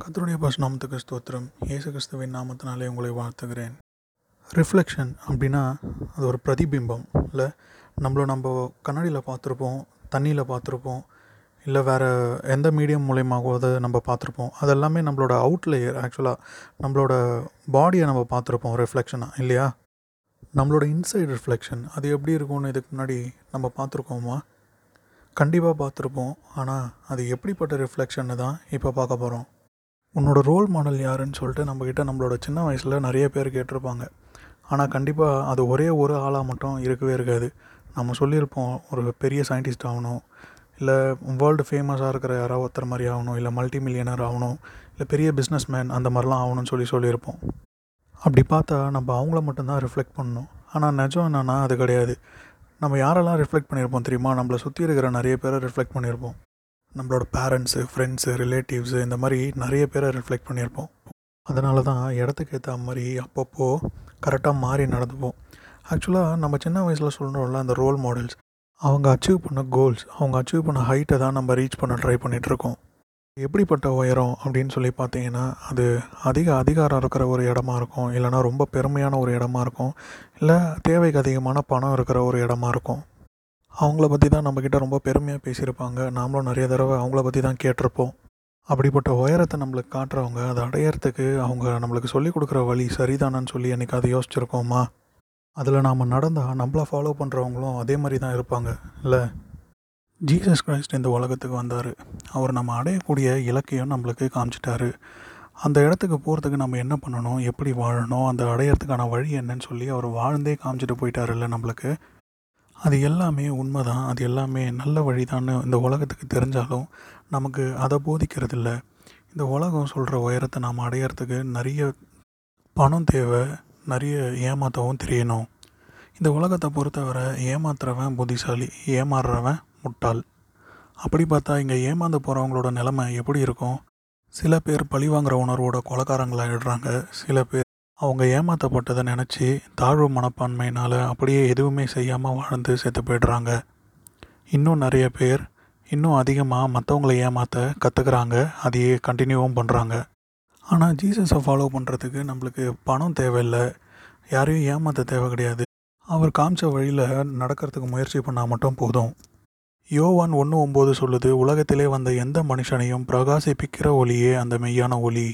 கத்தருடைய பசுநாமத்துக்கு ஸ்தோத்திரம். இயேசு கிறிஸ்துவின் நாமத்தினாலே உங்களை வாழ்த்துகிறேன். ரிஃப்ளெக்ஷன் அப்படின்னா அது ஒரு பிரதிபிம்பம். இல்லை நம்மள நம்ம கண்ணாடியில் பார்த்துருப்போம் தண்ணியில் பார்த்துருப்போம் இல்லை வேறு எந்த மீடியம் மூலயமாவோ அதை நம்ம பார்த்துருப்போம். அது எல்லாமே நம்மளோட அவுட்லேயர் ஆக்சுவலாக நம்மளோட பாடியை நம்ம பார்த்துருப்போம் ரிஃப்ளெக்ஷனாக இல்லையா? நம்மளோட இன்சைட் ரிஃப்ளெக்ஷன் அது எப்படி இருக்கும்னு இதுக்கு முன்னாடி நம்ம பார்த்துருக்கோமா? கண்டிப்பாக பார்த்துருப்போம். ஆனால் அது எப்படிப்பட்ட ரிஃப்ளெக்ஷன்னு தான் இப்போ பார்க்க போகிறோம் உன்னோட ரோல் மாடல் யாருன்னு சொல்லிட்டு நம்மக்கிட்ட நம்மளோட சின்ன வயசில் நிறைய பேர் கேட்டிருப்பாங்க. ஆனால் கண்டிப்பாக அது ஒரே ஒரு ஆளாக மட்டும் இருக்கவே இருக்காது. நம்ம சொல்லியிருப்போம் ஒரு பெரிய சயின்டிஸ்ட் ஆகணும் இல்லை வேர்ல்டு ஃபேமஸாக இருக்கிற யாராவது ஒருத்தர் மாதிரி ஆகணும் இல்லை மல்டி மில்லியனர் ஆகணும் இல்லை பெரிய பிஸ்னஸ் மேன் அந்த மாதிரிலாம் ஆகணும்னு சொல்லி சொல்லியிருப்போம். அப்படி பார்த்தா நம்ம அவங்கள மட்டும்தான் ரிஃப்ளெக்ட் பண்ணணும். ஆனால் நிஜம் என்னென்னா அது கிடையாது. நம்ம யாரெல்லாம் ரிஃப்ளெக்ட் பண்ணியிருப்போம் தெரியுமா? நம்மளை சுற்றி இருக்கிற நிறைய பேரை ரிஃப்ளெக்ட் பண்ணியிருப்போம். நம்மளோட பேரண்ட்ஸு ஃப்ரெண்ட்ஸு ரிலேட்டிவ்ஸு இந்த மாதிரி நிறைய பேரை ரிஃப்ளெக்ட் பண்ணியிருப்போம். அதனால தான் இடத்துக்கு ஏற்ற மாதிரி அப்பப்போ கரெக்டாக மாறி நடந்துப்போம். ஆக்சுவலாக நம்ம சின்ன வயசில் சொல்கிறோம்ல அந்த ரோல் மாடல்ஸ் அவங்க அச்சீவ் பண்ண கோல்ஸ் அவங்க அச்சீவ் பண்ண ஹைட்டை தான் நம்ம ரீச் பண்ண ட்ரை பண்ணிகிட்ருக்கோம் எப்படிப்பட்ட உயரம் அப்படின்னு சொல்லி பார்த்தீங்கன்னா அது அதிக அதிகாரம் இருக்கிற ஒரு இடமா இருக்கும். இல்லைனா ரொம்ப பெருமையான ஒரு இடமா இருக்கும். இல்லை தேவைக்கு அதிகமான பணம் இருக்கிற ஒரு இடமா இருக்கும். அவங்கள பற்றி தான் நம்மக்கிட்ட ரொம்ப பெருமையாக பேசியிருப்பாங்க. நாமளும் நிறைய தடவை அவங்கள பற்றி தான் கேட்டிருப்போம். அப்படிப்பட்ட உயரத்தை நம்மளுக்கு காட்டுறவங்க அதை அடையிறதுக்கு அவங்க நம்மளுக்கு சொல்லிக் கொடுக்குற வழி சரிதானான்னு சொல்லி என்னைக்கு அதை யோசிச்சிருக்கோமா? அதில் நாம் நடந்தால் நம்மளை ஃபாலோ பண்ணுறவங்களும் அதே மாதிரி தான் இருப்பாங்க. இல்லை? ஜீசஸ் கிரைஸ்ட் இந்த உலகத்துக்கு வந்தார். அவர் நம்ம அடையக்கூடிய இலக்கையும் நம்மளுக்கு காமிச்சிட்டாரு. அந்த இடத்துக்கு போகிறதுக்கு நம்ம என்ன பண்ணணும்? எப்படி வாழணும்? அந்த அடையிறதுக்கான வழி என்னன்னு சொல்லி அவர் வாழ்ந்தே காமிச்சிட்டு போயிட்டாருல்ல நம்மளுக்கு? அது எல்லாமே உண்மை தான் அது எல்லாமே நல்ல வழி இந்த உலகத்துக்கு தெரிஞ்சாலும் நமக்கு அதை போதிக்கிறது இல்லை இந்த உலகம் சொல்கிற உயரத்தை நாம் அடையிறதுக்கு நிறைய பணம் தேவை நிறைய ஏமாற்றவும் தெரியணும். இந்த உலகத்தை பொறுத்தவரை ஏமாத்துறவன் புத்திசாலி ஏமாறுறவன் முட்டாள். அப்படி பார்த்தா இங்கே ஏமாந்து போகிறவங்களோட நிலைமை எப்படி இருக்கும்? சில பேர் பழி வாங்குற உணர்வோட கொலகாரங்களாகிடுறாங்க சில பேர் அவங்க ஏமாற்றப்பட்டதை நினச்சி தாழ்வு மனப்பான்மையினால் அப்படியே எதுவுமே செய்யாமல் வாழ்ந்து செத்து போயிடுறாங்க. இன்னும் நிறைய பேர் இன்னும் அதிகமாக மற்றவங்கள ஏமாற்ற கற்றுக்குறாங்க அதையே கண்டினியூவும் பண்ணுறாங்க ஆனால் ஜீசஸை ஃபாலோ பண்ணுறதுக்கு நம்மளுக்கு பணம் தேவையில்லை. யாரையும் ஏமாற்ற தேவை கிடையாது. அவர் காமிச்ச வழியில் நடக்கிறதுக்கு முயற்சி பண்ணால் மட்டும் போதும். யோவான் ஒன்று ஒம்பது சொல்லுது உலகத்திலே வந்த எந்த மனுஷனையும் பிரகாசிப்பிக்கிற ஒளியே அந்த மெய்யான ஒளி.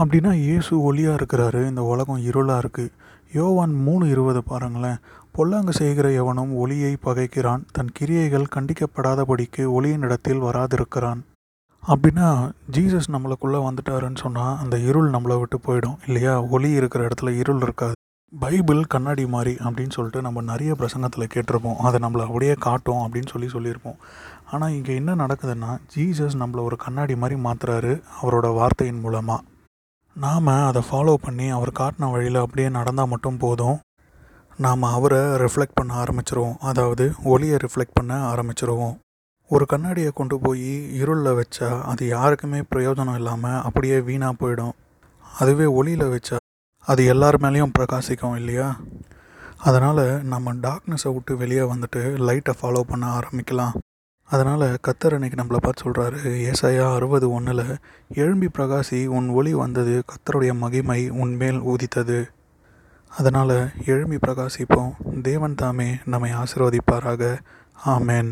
அப்படின்னா இயேசு ஒளியாக இருக்கிறாரு இந்த உலகம் இருளாக இருக்குது யோவான் மூணு இருபது பாருங்களேன். பொல்லாங்கு செய்கிற எவனும் ஒளியை பகைக்கிறான் தன் கிரியைகள் கண்டிக்கப்படாதபடிக்கு ஒளியின் இடத்தில் வராதிருக்கிறான். அப்படின்னா ஜீசஸ் நம்மளுக்குள்ளே வந்துட்டாருன்னு சொன்னால் அந்த இருள் நம்மளை விட்டு போயிடும் இல்லையா? ஒளி இருக்கிற இடத்துல இருள் இருக்காது. பைபிள் கண்ணாடி மாதிரி அப்படின்னு சொல்லிட்டு நம்ம நிறைய பிரசங்கத்தில் கேட்டிருப்போம். அதை நம்மளை அப்படியே காட்டும் அப்படின்னு சொல்லி சொல்லியிருப்போம். ஆனால் இங்கே என்ன நடக்குதுன்னா ஜீசஸ் நம்மளை ஒரு கண்ணாடி மாதிரி மாற்றுறாரு அவரோட வார்த்தையின் மூலமாக நாம் அதை ஃபாலோ பண்ணி அவர் காட்டின வழியில் அப்படியே நடந்தால் மட்டும் போதும். நாம் அவரை ரிஃப்ளெக்ட் பண்ண ஆரம்பிச்சிருவோம். அதாவது ஒளியை ரிஃப்ளெக்ட் பண்ண ஆரம்பிச்சிருவோம். ஒரு கண்ணாடியை கொண்டு போய் இருளில் வச்சா அது யாருக்குமே பிரயோஜனம் இல்லாமல் அப்படியே வீணாக போயிடும். அதுவே ஒளியில் வச்சா அது எல்லார் மேலேயும் பிரகாசிக்கும் இல்லையா? அதனால் நம்ம டார்க்னஸை விட்டு வெளியே வந்துட்டு லைட்டை ஃபாலோ பண்ண ஆரம்பிக்கலாம். அதனால் கத்தர் அன்னைக்கு நம்மளை பார்த்து சொல்கிறாரு ஏசாயா அறுபது ஒன்றில் எழும்பி பிரகாசி உன் ஒளி வந்தது கத்தருடைய மகிமை உன்மேல் ஊதித்தது. அதனால் எழும்பி பிரகாசிப்போம் தேவன் தாமே நம்மை ஆசிர்வதிப்பாராக. ஆமேன்.